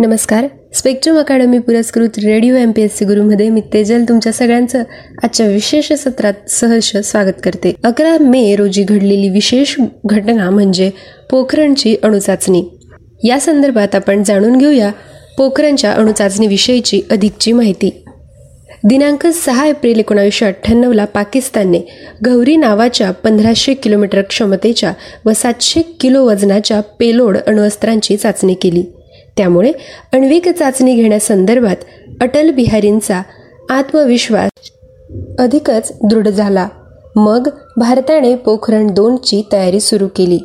नमस्कार. Spectrum academy पुरस्कृत radio M P S C गुरुमध्ये मी तेजल तुमच्या सगळ्यांचं आजच्या विशेष सत्रात सहर्ष स्वागत करते. अकरा मे रोजी घडलेली विशेष घटना म्हणजे पोखरणची अणुचाचणी. या संदर्भात आपण जाणून घेऊया पोखरणच्या अणुचाचणीविषयीची अधिकची माहिती. दिनांक सहा एप्रिल एकोणावीसशे अठ्ठ्याण्णवला पाकिस्तानने गौरी नावाच्या पंधराशे किलोमीटर क्षमतेच्या व सातशे किलो वजनाच्या पेलोड अणुअस्त्रांची चाचणी केली. त्यामुळे अण्विक चाचणी घेण्यासंदर्भात अटल बिहारींचा आत्मविश्वास अधिकच दृढ झाला. मग भारताने पोखरण दोनची तयारी सुरू केली.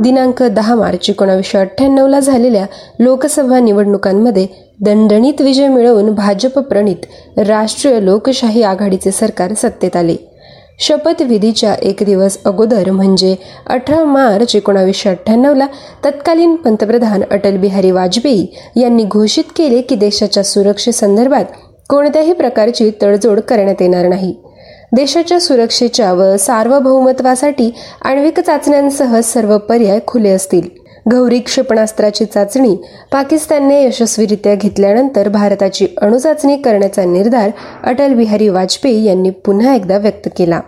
दिनांक दहा मार्च एकोणावीसशे अठ्ठ्याण्णवला झालेल्या लोकसभा निवडणुकांमध्ये दणदणीत विजय मिळवून भाजप प्रणित राष्ट्रीय लोकशाही आघाडीचे सरकार सत्तेत आले. शपथविधीच्या एक दिवस अगोदर म्हणजे अठरा मार्च एकोणावीसशे अठ्ठ्याण्णवला तत्कालीन पंतप्रधान अटल बिहारी वाजपेयी यांनी घोषित केले की देशाच्या सुरक्षेसंदर्भात कोणत्याही प्रकारची तडजोड करण्यात येणार नाही. देशाच्या सुरक्षेच्या व सार्वभौमत्वासाठी आण्विक चाचण्यांसह सर्व पर्याय खुले असतील. गौरी क्षेपणास्त्राची चाचणी पाकिस्तानने यशस्वीरित्या घेतल्यानंतर भारताची अणुचाचणी करण्याचा निर्धार अटल बिहारी वाजपेयी यांनी पुन्हा एकदा व्यक्त केला.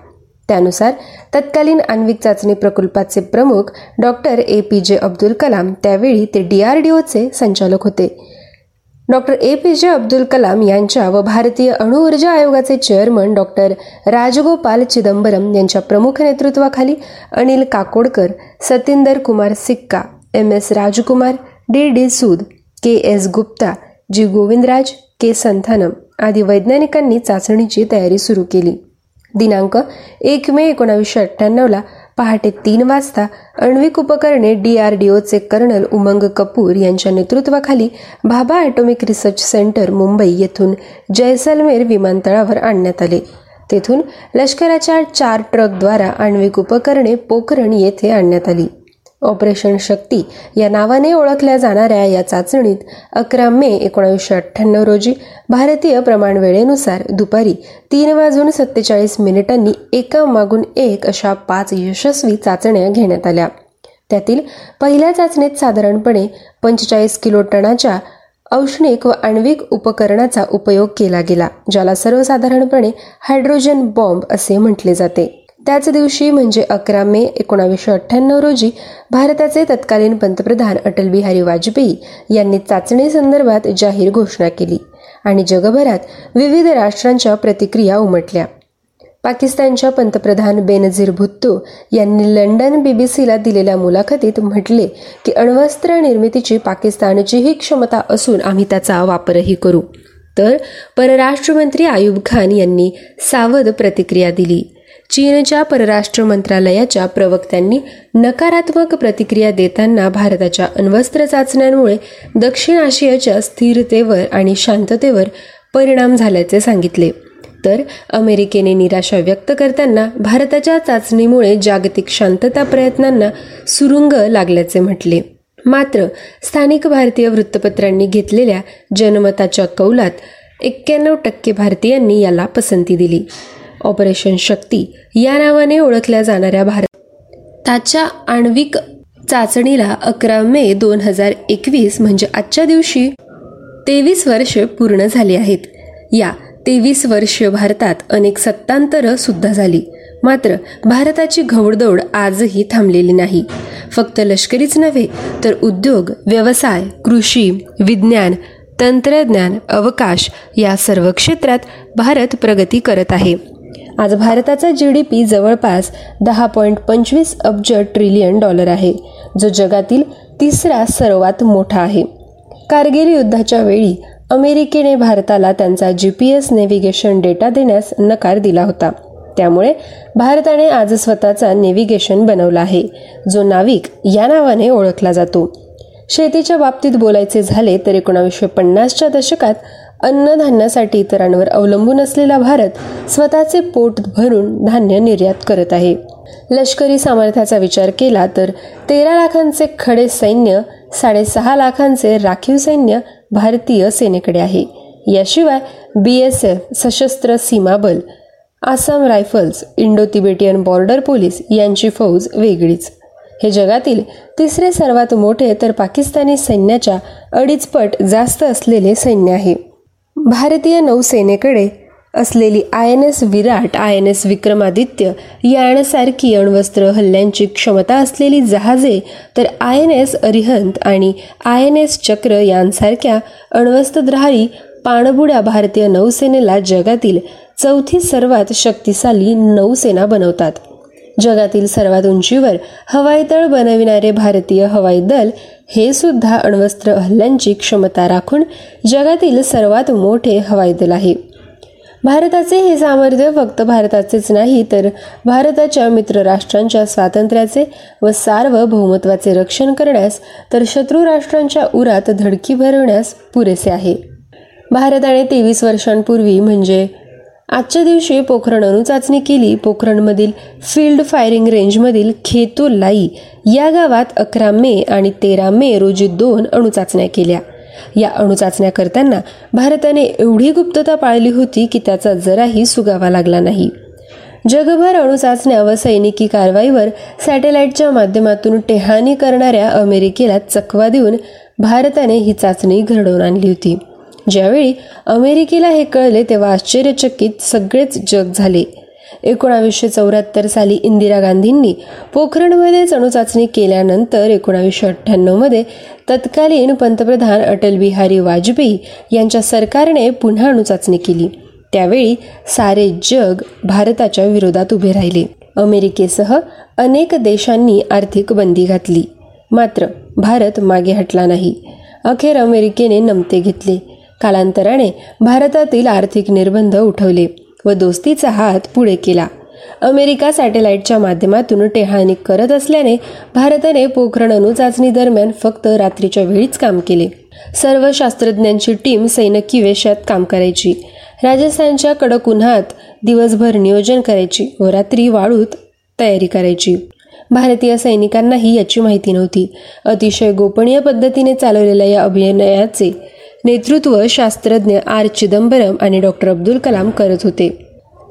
त्यानुसार तत्कालीन आण्विक चाचणी प्रकल्पाचे प्रमुख doctor A. P. J. Abdul Kalam त्यावेळी ते डीआरडीओचे संचालक होते. Doctor A. P. J. Abdul Kalam यांच्या व भारतीय अणुऊर्जा आयोगाचे चेअरमन डॉक्टर राजगोपाल चिदंबरम यांच्या प्रमुख नेतृत्वाखाली Anil Kakodkar Satinder Kumar Sikka M S Rajkumar D D Sood K S Gupta G Govindraj K Santhanam आदी वैज्ञानिकांनी चाचणीची तयारी सुरू केली. दिनांक एक मे एकोणावीसशे अठ्ठ्याण्णवला पहाटे तीन वाजता आण्विक उपकरणे डीआरडीओचे कर्नल उमंग कपूर यांच्या नेतृत्वाखाली Bhabha atomic research centre Mumbai येथून जैसलमेर विमानतळावर आणण्यात आले. तेथून लष्कराच्या चार ट्रकद्वारा आण्विक उपकरणे पोखरण येथे आणण्यात आली. ऑपरेशन शक्ती या नावाने ओळखल्या जाणाऱ्या या चाचणीत अकरा मे एकोणावीसशे अठ्ठ्याण्णव रोजी भारतीय प्रमाण वेळेनुसार दुपारी तीन वाजून सत्तेचाळीस मिनिटांनी एका मागून एक अशा पाच यशस्वी चाचण्या घेण्यात आल्या. त्यातील पहिल्या चाचणीत साधारणपणे पंचेचाळीस किलो टनाच्या औष्णिक व आण्विक उपकरणाचा उपयोग केला गेला ज्याला सर्वसाधारणपणे हायड्रोजन बॉम्ब असे म्हटले जाते. त्याच दिवशी म्हणजे अकरा मे एकोणावीसशे अठ्ठ्याण्णव रोजी भारताचे तत्कालीन पंतप्रधान अटल बिहारी वाजपेयी यांनी चाचणी संदर्भात जाहीर घोषणा केली आणि जगभरात विविध राष्ट्रांच्या प्रतिक्रिया उमटल्या. पाकिस्तानच्या पंतप्रधान बेनझीर भुत्तो यांनी लंडन बीबीसीला दिलेल्या मुलाखतीत म्हटले की अण्वस्त्र निर्मितीची पाकिस्तानचीही क्षमता असून आम्ही त्याचा वापरही करू. तर परराष्ट्रमंत्री आयुब खान यांनी सावध प्रतिक्रिया दिली. चीनच्या परराष्ट्र मंत्रालयाच्या प्रवक्त्यांनी नकारात्मक प्रतिक्रिया देताना भारताच्या अण्वस्त्र चाचण्यांमुळे दक्षिण आशियाच्या स्थिरतेवर आणि शांततेवर परिणाम झाल्याचे सांगितले. तर अमेरिकेने निराशा व्यक्त करताना भारताच्या चाचणीमुळे जागतिक शांतता प्रयत्नांना सुरुंग लागल्याचे म्हटले. मात्र स्थानिक भारतीय वृत्तपत्रांनी घेतलेल्या जनमताच्या कौलात एक्क्याण्णव टक्के भारतीयांनी याला पसंती दिली. ऑपरेशन शक्ती या नावाने ओळखल्या जाणाऱ्या भारताच्या आण्विक चाचणीला अकरा मे दोन हजार एकवीस म्हणजे आजच्या दिवशी तेवीस वर्षे पूर्ण झाली आहेत. या तेवीस वर्ष भारतात अनेक सत्तांतरं सुद्धा झाली. मात्र भारताची घवडदौड आजही थांबलेली नाही. फक्त लष्करीच नव्हे तर उद्योग व्यवसाय कृषी विज्ञान तंत्रज्ञान अवकाश या सर्व क्षेत्रात भारत प्रगती करत आहे. आज भारताचा जी डी पी जवळपास दहा पॉईंट पंचवीस अब्ज ट्रिलियन डॉलर आहे जो जगातील तिसरा सर्वात मोठा आहे. कारगिल युद्धाच्या वेळी अमेरिकेने भारताला त्यांचा G P S navigation data देण्यास नकार दिला होता. त्यामुळे भारताने आज स्वतःचा नेव्हिगेशन बनवला आहे जो नाविक या नावाने ओळखला जातो. शेतीच्या बाबतीत बोलायचे झाले तर एकोणावीसशे पन्नासच्या दशकात अन्नधान्यासाठी इतरांवर अवलंबून असलेला भारत स्वतःचे पोट भरून धान्य निर्यात करत आहे. लष्करी सामर्थ्याचा विचार केला तर तेरा लाखांचे खडे सैन्य साडेसहा लाखांचे राखीव सैन्य भारतीय सेनेकडे आहे. याशिवाय बी एस एफ सशस्त्र Seema Bal Assam rifles Indo Tibetan border police यांची फौज वेगळीच. हे जगातील तिसरे सर्वात मोठे तर पाकिस्तानी सैन्याच्या अडीचपट जास्त असलेले सैन्य आहे. भारतीय नौसेनेकडे असलेली I N S Viraat I N S Vikramaditya याणसारखी अण्वस्त्र हल्ल्यांची क्षमता असलेली जहाजे तर आय एन एस अरिहंत आणि आय एन एस चक्र यांसारख्या अण्वस्त्रधारी पाणबुड्या भारतीय नौसेनेला जगातील चौथी सर्वात शक्तिशाली नौसेना बनवतात. जगातील सर्वात उंचीवर हवाईतळ बनविणारे भारतीय हवाई दल हे सुद्धा अण्वस्त्र हल्ल्यांची क्षमता राखून जगातील सर्वात मोठे हवाई दल आहे. भारताचे हे सामर्थ्य फक्त भारताचेच नाही तर भारताच्या मित्र राष्ट्रांच्या स्वातंत्र्याचे व सार्वभौमत्वाचे रक्षण करण्यास तर शत्रू राष्ट्रांच्या उरात धडकी भरवण्यास पुरेसे आहे. भारताने तेवीस वर्षांपूर्वी म्हणजे आजच्या दिवशी पोखरण अणुचाचणी केली. पोखरणमधील फील्ड फायरिंग रेंजमधील खेतोलाई या गावात अकरा मे आणि तेरा मे रोजी दोन अणुचाचण्या केल्या. या अणुचाचण्या करताना भारताने एवढी गुप्तता पाळली होती की त्याचा जराही सुगावा लागला नाही. जगभर अणुचाचण्या व सैनिकी कारवाईवर सॅटेलाइटच्या माध्यमातून टेहानी करणाऱ्या अमेरिकेला चकवा देऊन भारताने ही चाचणी घडवून आणली होती. ज्यावेळी अमेरिकेला हे कळले तेव्हा आश्चर्यचकित सगळेच जग झाले. एकोणावीसशे चौऱ्याहत्तर साली इंदिरा गांधींनी पोखरणमध्येच अणुचाचणी केल्यानंतर एकोणावीसशे अठ्ठ्याण्णवमध्ये तत्कालीन पंतप्रधान अटल बिहारी वाजपेयी यांच्या सरकारने पुन्हा अणुचाचणी केली. त्यावेळी सारे जग भारताच्या विरोधात उभे राहिले. अमेरिकेसह अनेक देशांनी आर्थिक बंदी घातली. मात्र भारत मागे हटला नाही. अखेर अमेरिकेने नमते घेतले. कालांतराने भारतातील आर्थिक निर्बंध उठवले व दोस्तीचा हात पुढे केला. अमेरिका सॅटेलाइटच्या माध्यमातून टेहाणी करत असल्याने भारताने पोखरण अणुचाचणी दरम्यान फक्त रात्रीच्या वेळीच काम केले. सर्व शास्त्रज्ञांची टीम सैनिकी वेशात काम करायची. राजस्थानच्या कडक उन्हात दिवसभर नियोजन करायची व रात्री वाळूत तयारी करायची. भारतीय सैनिकांनाही याची माहिती नव्हती. अतिशय गोपनीय पद्धतीने चालवलेल्या या अभिनयाचे नेतृत्व शास्त्रज्ञ आर चिदंबरम आणि डॉक्टर अब्दुल कलाम करत होते.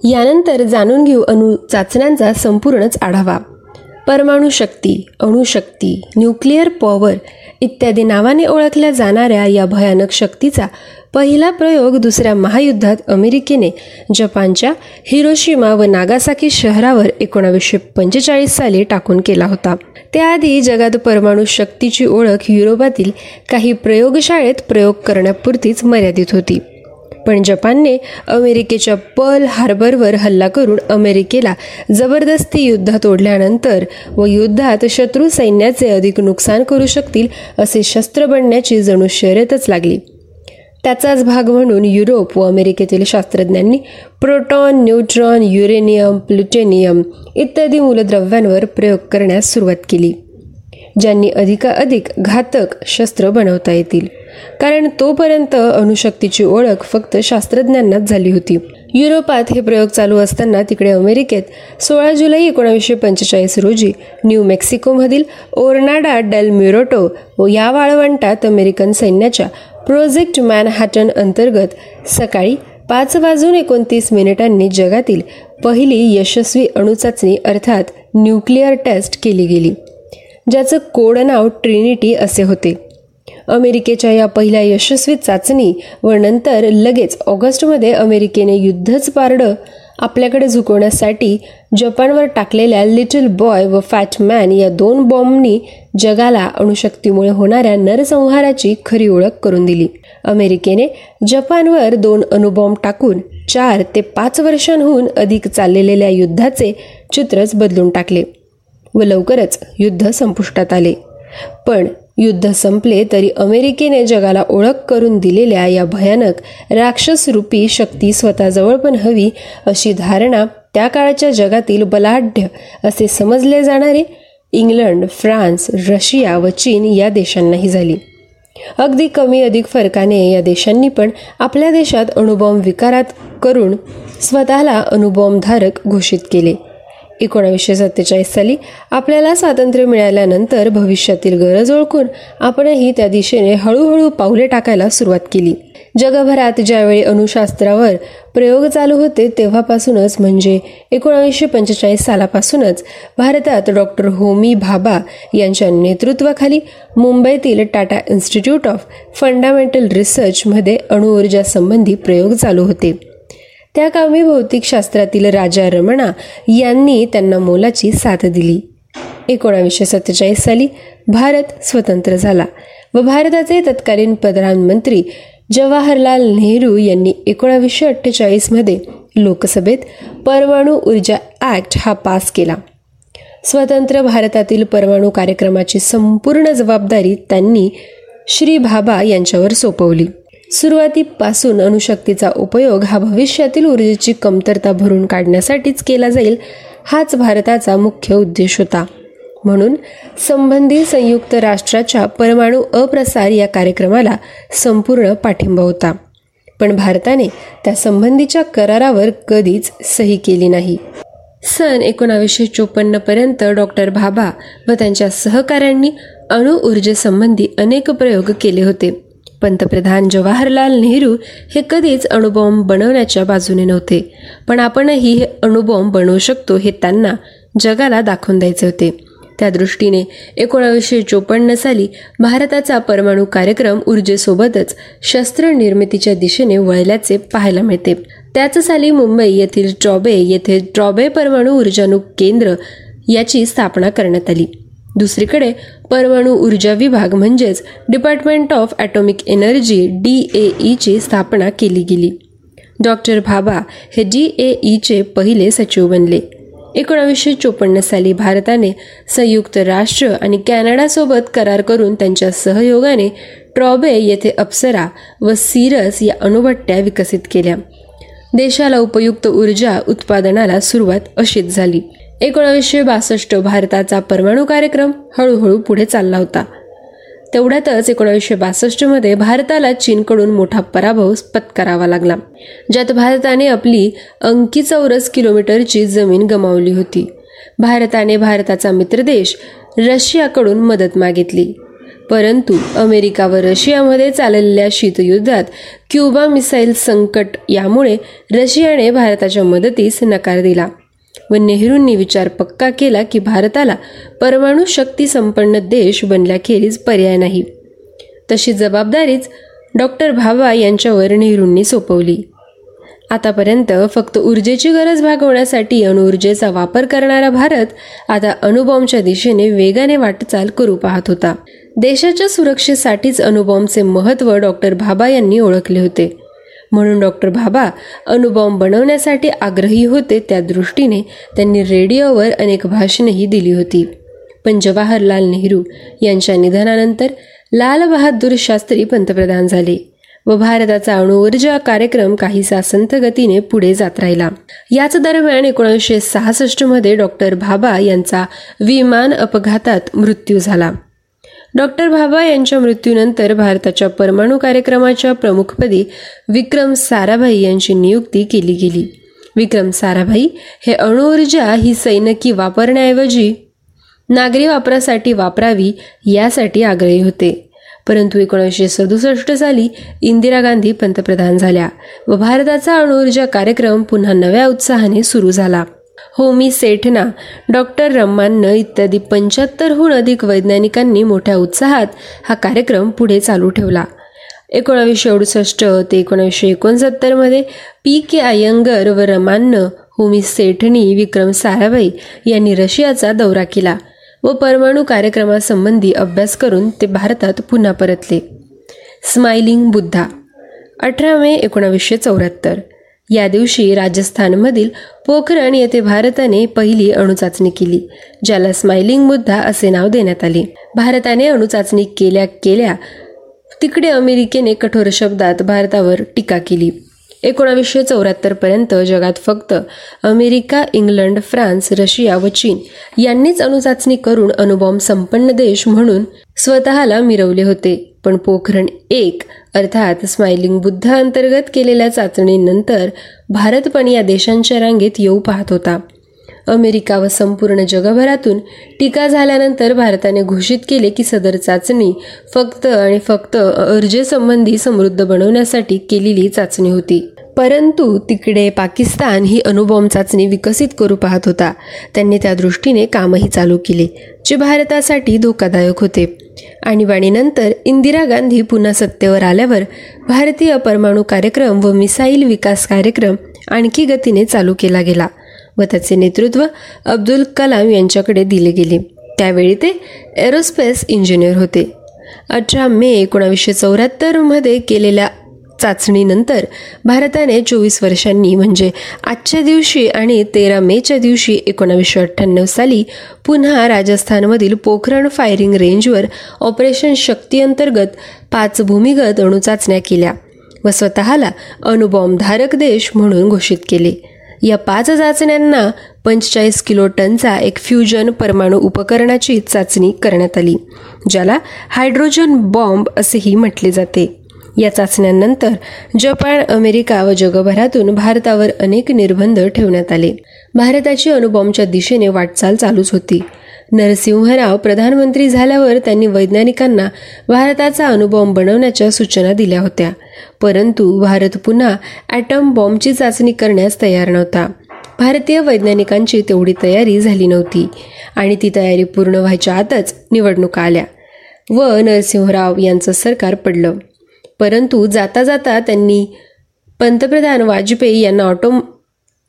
यानंतर जाणून घेऊ अणु चाचण्यांचा संपूर्णच आढावा. परमाणू शक्ती अणुशक्ती न्यूक्लिअर पॉवर इत्यादी नावाने ओळखल्या जाणाऱ्या या भयानक शक्तीचा पहिला प्रयोग दुसऱ्या महायुद्धात अमेरिकेने जपानच्या हिरोशिमा व नागासाकी शहरावर एकोणावीसशे पंचेचाळीस साली टाकून केला होता. त्याआधी जगात परमाणू शक्तीची ओळख युरोपातील काही प्रयोगशाळेत प्रयोग करण्यापुरतीच मर्यादित होती. पण जपानने अमेरिकेच्या पर्ल हार्बरवर हल्ला करून अमेरिकेला जबरदस्ती युद्धात ओढल्यानंतर व युद्धात शत्रू सैन्याचे अधिक नुकसान करू शकतील असे शस्त्र बनण्याची जणू शर्यतच लागली. त्याचाच भाग म्हणून युरोप व अमेरिकेतील शास्त्रज्ञांनी प्रोटॉन न्यूट्रॉन युरेनियम प्लुटेनियम इत्यादी मूलद्रव्यांवर प्रयोग करण्यास सुरुवात केली ज्यांनी अधिकाधिक घातक शस्त्र बनवता येतील. कारण तोपर्यंत अणुशक्तीची ओळख फक्त शास्त्रज्ञांनाच झाली होती. युरोपात हे प्रयोग चालू असताना तिकडे अमेरिकेत सोळा जुलै एकोणावीसशे पंचेचाळीस रोजी न्यू मेक्सिकोमधील ओर्नाडा डेल म्युरोटो व या वाळवंटात अमेरिकन सैन्याच्या प्रोजेक्ट मॅनहॅटन अंतर्गत सकाळी पाच वाजून एकोणतीस मिनिटांनी जगातील पहिली यशस्वी अणुचाचणी अर्थात न्यूक्लिअर टेस्ट केली गेली ज्याचं कोड नाव ट्रिनिटी असे होते. अमेरिकेच्या या पहिल्या यशस्वी चाचणी व नंतर लगेच ऑगस्टमध्ये अमेरिकेने युद्धच पारडं आपल्याकडे झुकवण्यासाठी जपानवर टाकलेल्या लिटल बॉय व फॅट मॅन या दोन बॉम्बनी जगाला अणुशक्तीमुळे होणाऱ्या नरसंहाराची खरी ओळख करून दिली. अमेरिकेने जपानवर दोन अणुबॉम्ब टाकून चार ते पाच वर्षांहून अधिक चाललेल्या युद्धाचे चित्रच बदलून टाकले व लवकरच युद्ध संपुष्टात आले. पण युद्ध संपले तरी अमेरिकेने जगाला ओळख करून दिलेल्या या भयानक राक्षसरूपी शक्ती स्वतःजवळ पण हवी अशी धारणा त्या काळाच्या जगातील बलाढ्य असे समजले जाणारे इंग्लंड फ्रान्स रशिया व चीन या देशांनाही झाली. अगदी कमी अधिक फरकाने या देशांनी पण आपल्या देशात अणुबॉम्ब विकारात करून स्वतःला अणुबॉम्बधारक घोषित केले. एकोणावीसशे सत्तेचाळीस साली आपल्याला स्वातंत्र्य मिळाल्यानंतर भविष्यातील गरज ओळखून आपणही त्या दिशेने हळूहळू पावले टाकायला सुरुवात केली. जगभरात ज्यावेळी अणुशास्त्रावर प्रयोग चालू होते तेव्हापासूनच म्हणजे एकोणावीसशे पंचेचाळीस सालापासूनच भारतात डॉक्टर होमी भाबा यांच्या नेतृत्वाखाली मुंबईतील टाटा इन्स्टिट्यूट ऑफ फंडामेंटल रिसर्चमध्ये अणुऊर्जा संबंधी प्रयोग चालू होते. त्या कामी भौतिकशास्त्रातील राजा रमणा यांनी त्यांना मोलाची साथ दिली. एकोणावीसशे सत्तेचाळीस साली भारत स्वतंत्र झाला व भारताचे तत्कालीन प्रधानमंत्री जवाहरलाल नेहरू यांनी एकोणावीसशे अठ्ठेचाळीसमध्ये लोकसभेत परमाणू ऊर्जा ॲक्ट हा पास केला. स्वतंत्र भारतातील परमाणू कार्यक्रमाची संपूर्ण जबाबदारी त्यांनी श्री भाबा यांच्यावर सोपवली. सुरुवातीपासून अणुशक्तीचा उपयोग हा भविष्यातील ऊर्जेची कमतरता भरून काढण्यासाठीच केला जाईल हाच भारताचा मुख्य उद्देश होता. म्हणून संबंधित संयुक्त राष्ट्राच्या परमाणू अप्रसार या कार्यक्रमाला संपूर्ण पाठिंबा होता. पण भारताने त्या संबंधीच्या करारावर कधीच सही केली नाही. सन एकोणावीसशे चोपन्न पर्यंत डॉक्टर भाभा व त्यांच्या सहकाऱ्यांनी अणुऊर्जेसंबंधी अनेक प्रयोग केले होते. पंतप्रधान जवाहरलाल नेहरू हे कधीच अणुबॉम्ब बनवण्याच्या बाजूने नव्हते. पण आपणही हे अणुबॉम्ब बनवू शकतो हे त्यांना जगाला दाखवून द्यायचे होते. त्या दृष्टीने एकोणावीसशे चोपन्न साली भारताचा परमाणू कार्यक्रम ऊर्जेसोबतच शस्त्र निर्मितीच्या दिशेने वळल्याचे पाहायला मिळते. त्याच साली मुंबई येथील ट्रॉबे येथे ट्रॉबे परमाणु ऊर्जानु केंद्र याची स्थापना करण्यात आली. दुसरीकडे परमाणू ऊर्जा विभाग म्हणजेच department of atomic energy D A ईची स्थापना केली गेली. डॉक्टर भाबा हे डी ए ईचे पहिले सचिव बनले. एकोणावीसशे चोपन्न साली भारताने संयुक्त राष्ट्र आणि कॅनडासोबत करार करून त्यांच्या सहयोगाने ट्रॉबे येथे अप्सरा व सिरस या अणुभट्ट्या विकसित केल्या. देशाला उपयुक्त ऊर्जा उत्पादनाला सुरुवात अशीच झाली. एकोणावीसशे बासष्ट भारताचा परमाणू कार्यक्रम हळूहळू पुढे चालला होता. तेवढ्यातच एकोणीसशे बासष्टमध्ये भारताला चीनकडून मोठा पराभव पत्करावा लागला ज्यात भारताने आपली अंकी चौरस किलोमीटरची जमीन गमावली होती. भारताने भारताचा मित्रदेश रशियाकडून मदत मागितली परंतु अमेरिका व रशियामध्ये चाललेल्या शीतयुद्धात क्युबा मिसाईल संकट यामुळे रशियाने भारताच्या मदतीस नकार दिला. व नेहरूंनी विचार पक्का केला की भारताला परमाणू शक्ती संपन्न देश बनल्याखेरीज पर्याय नाही. तशी जबाबदारीच डॉक्टर भाभा यांच्यावर नेहरूंनी सोपवली. आतापर्यंत फक्त ऊर्जेची गरज भागवण्यासाठी अणुऊर्जेचा वापर करणारा भारत आता अणुबॉम्बच्या दिशेने वेगाने वाटचाल करू पाहत होता. देशाच्या सुरक्षेसाठीच अणुबॉम्बचे महत्त्व डॉक्टर भाभा यांनी ओळखले होते. म्हणून डॉक्टर भाभा अणुबॉम्ब बनवण्यासाठी आग्रही होते त्या दृष्टीने त्यांनी रेडिओवर अनेक भाषणेही दिली होती. पण जवाहरलाल नेहरू यांच्या निधनानंतर लालबहादूर शास्त्री पंतप्रधान झाले व भारताचा अणुऊर्जा कार्यक्रम काहीसा संथ गतीने पुढे जात राहिला. याच दरम्यान एकोणीसशे सहासष्टमध्ये डॉक्टर भाबा यांचा विमान अपघातात मृत्यू झाला. डॉक्टर भाभा यांच्या मृत्यूनंतर भारताच्या परमाणू कार्यक्रमाच्या प्रमुखपदी विक्रम साराभाई यांची नियुक्ती केली गेली. विक्रम साराभाई हे अणुऊर्जा ही सैनिकी वापरण्याऐवजी नागरी वापरासाठी वापरावी यासाठी आग्रही होते. परंतु एकोणीसशे सदुसष्ट साली इंदिरा गांधी पंतप्रधान झाल्या व भारताचा अणुऊर्जा कार्यक्रम पुन्हा नव्या उत्साहाने सुरू झाला. होमी सेठना. डॉक्टर रम्मान्न इत्यादी पंच्याहत्तरहून अधिक वैज्ञानिकांनी मोठ्या उत्साहात हा कार्यक्रम पुढे चालू ठेवला. एकोणावीसशे अडुसष्ट ते एकोणावीसशे एकोणसत्तरमध्ये पी. के. अय्यंगर व रमान्न होमी सेठनी विक्रम साराभाई यांनी रशियाचा दौरा केला व परमाणू कार्यक्रमासंबंधी अभ्यास करून ते भारतात पुन्हा परतले. स्माइलिंग बुद्धा. अठरा मे एकोणावीसशे चौऱ्याहत्तर. या दिवशी राजस्थानमधील पोखरण येथे भारताने पहिली अणुचाचणी केली ज्याला स्माइलिंग मुद्दा असे नाव देण्यात आले. भारताने अणुचाचणी केल्या केल्या तिकडे अमेरिकेने कठोर शब्दात भारतावर टीका केली. एकोणावीसशे चौऱ्याहत्तर पर्यंत जगात फक्त अमेरिका इंग्लंड फ्रान्स रशिया व चीन यांनीच अणुचाचणी करून अणुबॉम्ब संपन्न देश म्हणून स्वतःला मिरवले होते. पण पोखरण एक अर्थात स्माइलिंग बुद्ध अंतर्गत केलेल्या चाचणीनंतर भारत पण या देशांच्या रांगेत येऊ पाहत होता. अमेरिका व संपूर्ण जगभरातून टीका झाल्यानंतर भारताने घोषित केले की सदर चाचणी फक्त आणि फक्त अर्जेसंबंधी समृद्ध बनवण्यासाठी केलेली चाचणी होती. परंतु तिकडे पाकिस्तान ही अणुबॉम्ब चाचणी विकसित करू पाहत होता. त्यांनी त्या दृष्टीने कामही चालू केले जे भारतासाठी धोकादायक होते. आणीबाणीनंतर इंदिरा गांधी पुन्हा सत्तेवर आल्यावर भारतीय परमाणू कार्यक्रम व मिसाईल विकास कार्यक्रम आणखी गतीने चालू केला गेला व त्याचे नेतृत्व अब्दुल कलाम यांच्याकडे दिले गेले. त्यावेळी ते एरोस्पेस इंजिनियर होते. अठरा मे एकोणावीसशे चौऱ्याहत्तरमध्ये केलेल्या चाचणीनंतर भारताने चोवीस वर्षांनी म्हणजे आजच्या दिवशी आणि तेरा मेच्या दिवशी एकोणावीसशे अठ्ठ्याण्णव साली पुन्हा राजस्थानमधील पोखरण फायरिंग रेंजवर ऑपरेशन शक्ती अंतर्गत पाच भूमिगत अणुचाचण्या केल्या व स्वतःला अणुबॉम्बधारक देश म्हणून घोषित केले. या पाच चाचण्यांना पंचेचाळीस किलो टनचा एक फ्युजन परमाणू उपकरणाची चाचणी करण्यात आली ज्याला हायड्रोजन बॉम्ब असेही म्हटले जाते. या चाचण्यांनंतर जपान अमेरिका व जगभरातून भारतावर अनेक निर्बंध ठेवण्यात आले. भारताची अणुबॉम्बच्या दिशेने वाटचाल चालूच होती. नरसिंहराव प्रधानमंत्री झाल्यावर त्यांनी वैज्ञानिकांना भारताचा अणुबॉम्ब बनवण्याच्या सूचना दिल्या होत्या. परंतु भारत पुन्हा ॲटम बॉम्बची चाचणी करण्यास तयार नव्हता. भारतीय वैज्ञानिकांची तेवढी तयारी झाली नव्हती आणि ती तयारी पूर्ण व्हायच्या आतच निवडणुका आल्या व नरसिंहराव यांचं सरकार पडलं. परंतु जाता जाता त्यांनी पंतप्रधान वाजपेयी यांना ऑटो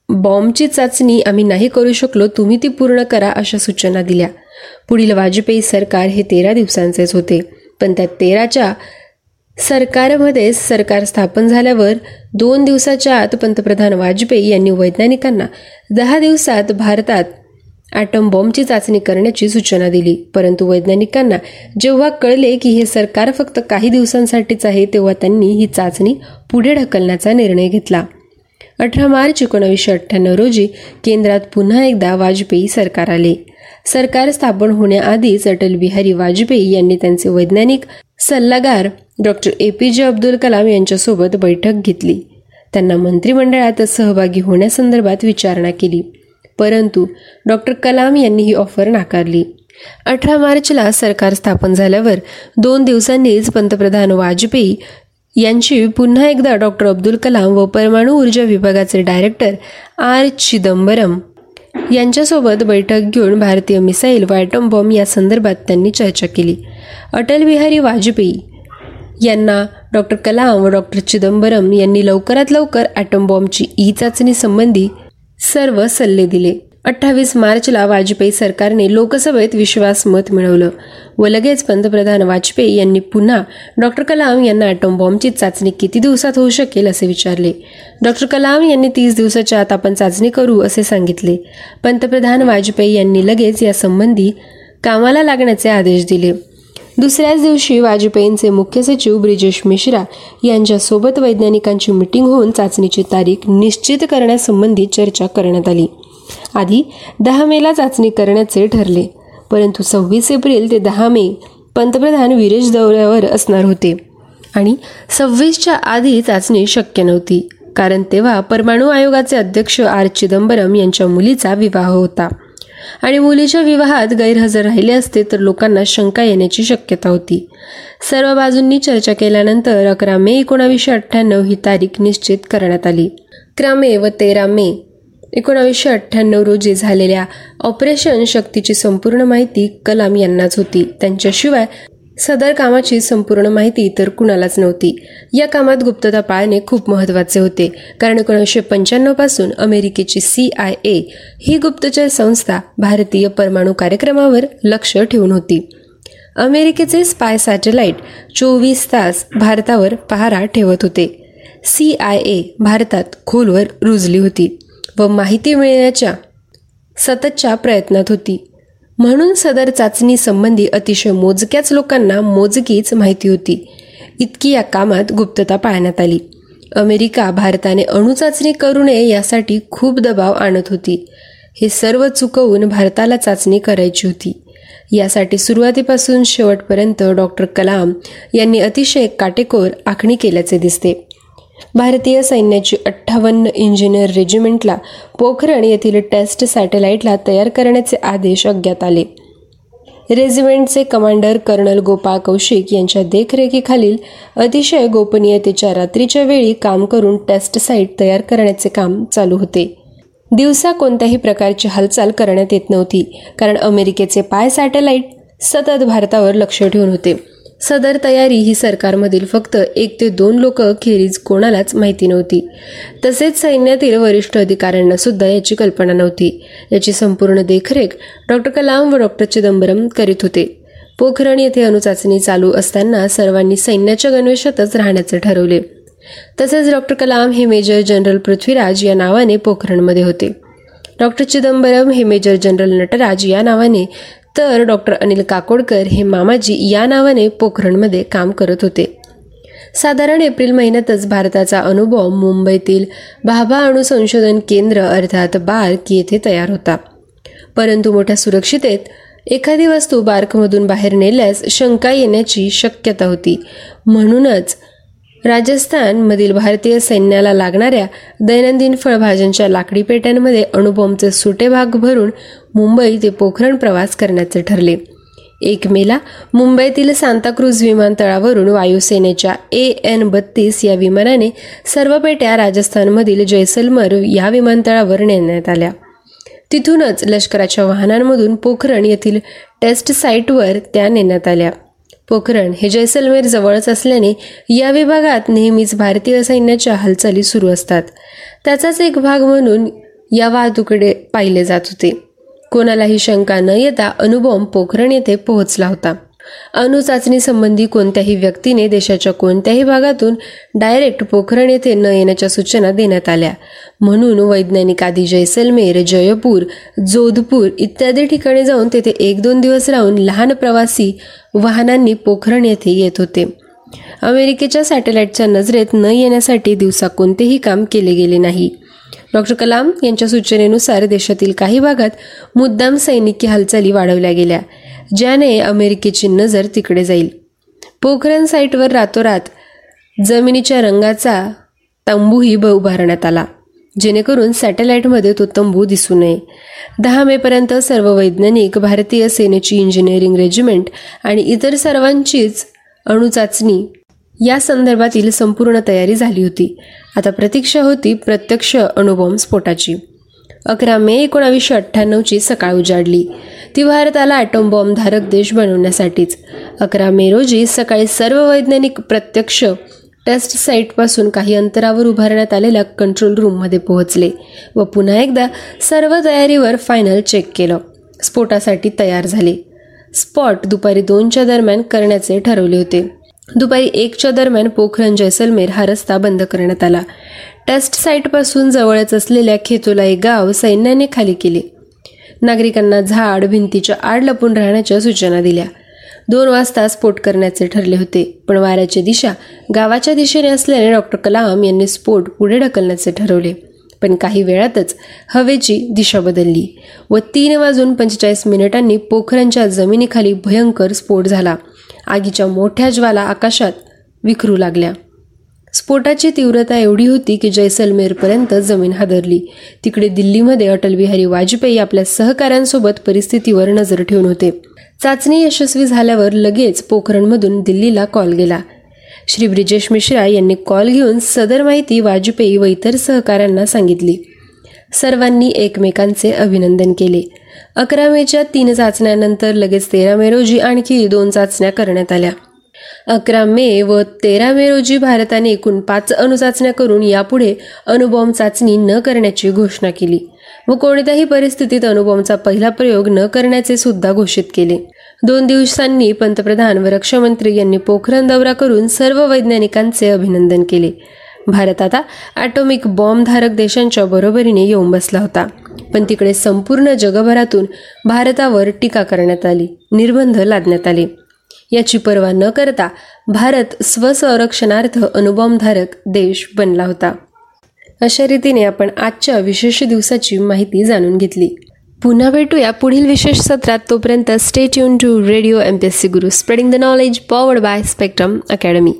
बॉम्बची चाचणी आम्ही नाही करू शकलो तुम्ही ती पूर्ण करा अशा सूचना दिल्या. पुढील वाजपेयी सरकार हे तेरा दिवसांचेच होते. पण त्या तेराच्या सरकारमध्ये सरकार स्थापन झाल्यावर दोन दिवसाच्या आत पंतप्रधान वाजपेयी यांनी वैज्ञानिकांना दहा दिवसात भारतात ॲटम बॉम्बची चाचणी करण्याची सूचना दिली. परंतु वैज्ञानिकांना जेव्हा कळले की हे सरकार फक्त काही दिवसांसाठीच आहे तेव्हा त्यांनी ही चाचणी पुढे ढकलण्याचा निर्णय घेतला. अठरा मार्च एकोणावीसशे अठ्ठ्याण्णव रोजी केंद्रात पुन्हा एकदा वाजपेयी सरकार आले. सरकार स्थापन होण्याआधीच अटल बिहारी वाजपेयी यांनी त्यांचे वैज्ञानिक सल्लागार doctor A P J Abdul Kalam यांच्यासोबत बैठक घेतली. त्यांना मंत्रिमंडळात सहभागी होण्यासंदर्भात विचारणा केली. परंतु डॉक्टर कलाम यांनी ही ऑफर नाकारली. अठरा मार्चला सरकार स्थापन झाल्यावर दोन दिवसांनीच पंतप्रधान वाजपेयी यांची पुन्हा एकदा डॉक्टर अब्दुल कलाम व परमाणू ऊर्जा विभागाचे डायरेक्टर आर चिदंबरम यांच्यासोबत बैठक घेऊन भारतीय मिसाईल व ॲटम बॉम्ब या संदर्भात त्यांनी चर्चा केली. अटल बिहारी वाजपेयी यांना डॉक्टर कलाम व डॉक्टर चिदंबरम यांनी लवकरात लवकर ॲटम बॉम्बची ई चाचणी संबंधी सर्व सल्ले दिले. अठ्ठावीस मार्चला वाजपेयी सरकारने लोकसभेत विश्वास मत मिळवलं. व लगेच पंतप्रधान वाजपेयी यांनी पुन्हा डॉक्टर कलाम यांना ॲटॉम बॉम्बची चाचणी किती दिवसात होऊ शकेल असे विचारले. डॉक्टर कलाम यांनी तीस दिवसाच्या आत आपण चाचणी करू असे सांगितले. पंतप्रधान वाजपेयी यांनी लगेच यासंबंधी कामाला लागण्याचे आदेश दिले. दुसऱ्याच दिवशी वाजपेयींचे मुख्य सचिव ब्रिजेश मिश्रा यांच्यासोबत वैज्ञानिकांची मिटिंग होऊन चाचणीची तारीख निश्चित करण्यासंबंधी चर्चा करण्यात आली. आधी दहा मेला चाचणी करण्याचे ठरले परंतु सव्वीस एप्रिल ते दहा मे पंतप्रधान विरेश दौऱ्यावर असणार होते आणि सव्वीसच्या आधी चाचणी शक्य नव्हती कारण तेव्हा परमाणू आयोगाचे अध्यक्ष आर चिदंबरम यांच्या मुलीचा विवाह होता. आणि मुलीच्या विवाहात गैरहजर राहिले असते तर लोकांना शंका येण्याची शक्यता होती. सर्व बाजूंनी चर्चा केल्यानंतर अकरा मे एकोणावीसशे अठ्ठ्याण्णव ही तारीख निश्चित करण्यात आली. अकरा मे व तेरा मे एकोणावीसशे अठ्ठ्याण्णव रोजी झालेल्या ऑपरेशन शक्तीची संपूर्ण माहिती कलाम यांनाच होती. त्यांच्याशिवाय सदर कामाची संपूर्ण माहिती तर कुणालाच नव्हती. या कामात गुप्तता पाळणे खूप महत्त्वाचे होते कारण एकोणीसशे पंच्याण्णवपासून अमेरिकेची सी आय ए ही गुप्तचर संस्था भारतीय परमाणू कार्यक्रमावर लक्ष ठेवून होती. अमेरिकेचे स्पाय सॅटेलाइट चोवीस तास भारतावर पहारा ठेवत होते. सी आय ए भारतात खोलवर रुजली होती व माहिती मिळण्याच्या सततच्या प्रयत्नात होती. म्हणून सदर चाचणी संबंधी अतिशय मोजक्याच लोकांना मोजकीच माहिती होती. इतकी या कामात गुप्तता पाळण्यात आली. अमेरिका भारताने अणुचाचणी करू नये यासाठी खूप दबाव आणत होती. हे सर्व चुकवून भारताला चाचणी करायची होती. यासाठी सुरुवातीपासून शेवटपर्यंत डॉक्टर कलाम यांनी अतिशय काटेकोर आखणी केल्याचे दिसते. भारतीय सैन्याची अठ्ठावन्न इंजिनियर रेजिमेंटला पोखरण येथील टेस्ट सॅटेलाइटला तयार करण्याचे आदेश अज्ञात आले. रेजिमेंटचे कमांडर कर्नल गोपाळ कौशिक यांच्या देखरेखीखालील अतिशय गोपनीयतेच्या रात्रीच्या वेळी काम करून टेस्ट साईट तयार करण्याचे काम चालू होते. दिवसा कोणत्याही प्रकारची हालचाल करण्यात येत नव्हती कारण अमेरिकेचे पाय सॅटेलाइट सतत भारतावर लक्ष ठेवून होते. सदर तयारी ही सरकारमधील फक्त एक ते दोन लोक खेरीज कोणालाच माहिती नव्हती. तसेच सैन्यातील वरिष्ठ अधिकाऱ्यांना सुद्धा याची कल्पना नव्हती. याची संपूर्ण देखरेख डॉक्टर कलाम व डॉक्टर चिदंबरम करीत होते. पोखरण येथे अणुचाचणी चालू असताना सर्वांनी सैन्याच्या गणवेशातच राहण्याचे ठरवले. तसेच डॉक्टर कलाम हे मेजर जनरल पृथ्वीराज या नावाने पोखरणमध्ये होते. डॉक्टर चिदंबरम हे मेजर जनरल नटराज या नावाने तर डॉक्टर अनिल काकोडकर हे मामाजी या नावाने पोखरणमध्ये काम करत होते. साधारण एप्रिल महिन्यातच भारताचा अनुभव मुंबईतील भाभा अणुसंशोधन केंद्र अर्थात बार्क येथे तयार होता. परंतु मोठ्या सुरक्षितेत एखादी वस्तू बार्कमधून बाहेर नेल्यास शंका येण्याची शक्यता होती. म्हणूनच राजस्थानमधील भारतीय सैन्याला लागणाऱ्या दैनंदिन फळभाज्यांच्या लाकडी पेट्यांमध्ये अणुबॉम्बचे सुटे भाग भरून मुंबई ते पोखरण प्रवास करण्याचे ठरले. एक मेला मुंबईतील सांताक्रूज विमानतळावरून वायुसेनेच्या ए एन बत्तीस या विमानाने सर्व पेट्या राजस्थानमधील जैसलमर या विमानतळावर नेण्यात आल्या. तिथूनच लष्कराच्या वाहनांमधून पोखरण येथील टेस्ट साईटवर त्या नेण्यात आल्या. पोखरण हे जैसलमेर जवळच असल्याने या विभागात नेहमीच भारतीय सैन्याच्या हालचाली सुरू असतात. त्याचाच एक भाग म्हणून या वाहतुकडे पाहिले जात होते. कोणालाही शंका न येता अणुबॉम्ब पोखरण येथे पोहोचला होता. अणुचाचणी संबंधी कोणत्याही व्यक्तीने देशाच्या कोणत्याही भागातून डायरेक्ट पोखरण येथे न येण्याच्या सूचना देण्यात आल्या. म्हणून वैज्ञानिक आधी जैसलमेर जयपूर जोधपूर इत्यादी ठिकाणी जाऊन तेथे एक दोन दिवस राहून लहान प्रवासी वाहनांनी पोखरण येथे येत होते. अमेरिकेच्या सॅटेलाइटच्या नजरेत न येण्यासाठी दिवसा कोणतेही काम केले गेले नाही. डॉक्टर कलाम यांच्या सूचनेनुसार देशातील काही भागात मुद्दाम सैनिकी हालचाली वाढवल्या गेल्या. ज्याने अमेरिकेची नजर तिकडे जाईल. पोखरण साईटवर रातोरात जमिनीच्या रंगाचा तंबूही उभारण्यात आला जेणेकरून सॅटेलाइटमध्ये तो तंबू दिसू नये. दहा मेपर्यंत सर्व वैज्ञानिक भारतीय सेनेची इंजिनिअरिंग रेजिमेंट आणि इतर सर्वांचीच अणुचाचणी या संदर्भातील संपूर्ण तयारी झाली होती. आता प्रतीक्षा होती प्रत्यक्ष अणुबॉम्ब स्फोटाची. अकरा मे एकोणावीसशे अठ्ठ्याण्णवची सकाळ उजाडली. ती भारताला ॲटॉम धारक देश बनवण्यासाठीच. अकरा मे रोजी सकाळी सर्व वैज्ञानिक प्रत्यक्ष टेस्ट साईटपासून काही अंतरावर उभारण्यात आलेल्या कंट्रोल रूममध्ये पोहोचले व पुन्हा एकदा सर्व तयारीवर फायनल चेक केलं. स्फोटासाठी तयार झाले. स्पॉट दुपारी दोनच्या दरम्यान करण्याचे ठरवले होते. दुपारी एकच्या दरम्यान पोखरण जैसलमेर हा रस्ता बंद करण्यात आला. टेस्ट साईटपासून जवळच असलेल्या खेतोला एक गाव सैन्याने खाली केले. नागरिकांना झाड भिंतीच्या आड लपून राहण्याच्या सूचना दिल्या. दोन वाजता स्फोट करण्याचे ठरले होते पण वाऱ्याची दिशा गावाच्या दिशेने असल्याने डॉक्टर कलाम यांनी स्फोट पुढे ढकलण्याचे ठरवले. पण काही वेळातच हवेची दिशा बदलली व तीन वाजून पंचेचाळीस मिनिटांनी पोखरांच्या जमिनीखाली भयंकर स्फोट झाला. आगीच्या मोठ्या ज्वाला आकाशात विखरू लागल्या. स्फोटाची तीव्रता एवढी होती की जैसलमेरपर्यंत जमीन हादरली. तिकडे दिल्लीमध्ये अटल बिहारी वाजपेयी आपल्या सहकाऱ्यांसोबत परिस्थितीवर नजर ठेवून होते. चाचणी यशस्वी झाल्यावर लगेच पोखरणमधून दिल्लीला कॉल गेला. श्री ब्रिजेश मिश्रा यांनी कॉल घेऊन सदर माहिती वाजपेयी व इतर सहकाऱ्यांना सांगितली. सर्वांनी एकमेकांचे अभिनंदन केले. अकरा मेच्या तीन चाचण्यानंतर लगेच तेरा मे रोजी आणखी दोन चाचण्या करण्यात आल्या. अकरा मे व तेरा मे रोजी भारताने एकूण पाच अणुचाचण्या करून यापुढे अणुबॉम्ब चाचणी न करण्याची घोषणा केली. व कोणत्याही परिस्थितीत अणुबॉम्बचा पहिला प्रयोग न करण्याचे सुद्धा घोषित केले. दोन दिवसांनी पंतप्रधान व रक्षामंत्री यांनी पोखरण दौरा करून सर्व वैज्ञानिकांचे अभिनंदन केले. भारत आता ॲटॉमिक बॉम्बधारक देशांच्या बरोबरीने येऊन बसला होता. पण तिकडे संपूर्ण जगभरातून भारतावर टीका करण्यात आली. निर्बंध लादण्यात आले. याची पर्वा न करता भारत स्वसंरक्षणार्थ अणुबॉम्बधारक देश बनला होता. अशा रीतीने आपण आजच्या विशेष दिवसाची माहिती जाणून घेतली. पुन्हा भेटूया पुढील विशेष सत्रात. तोपर्यंत stay tune to radio M P S C Guru spreading the knowledge powered by Spectrum Academy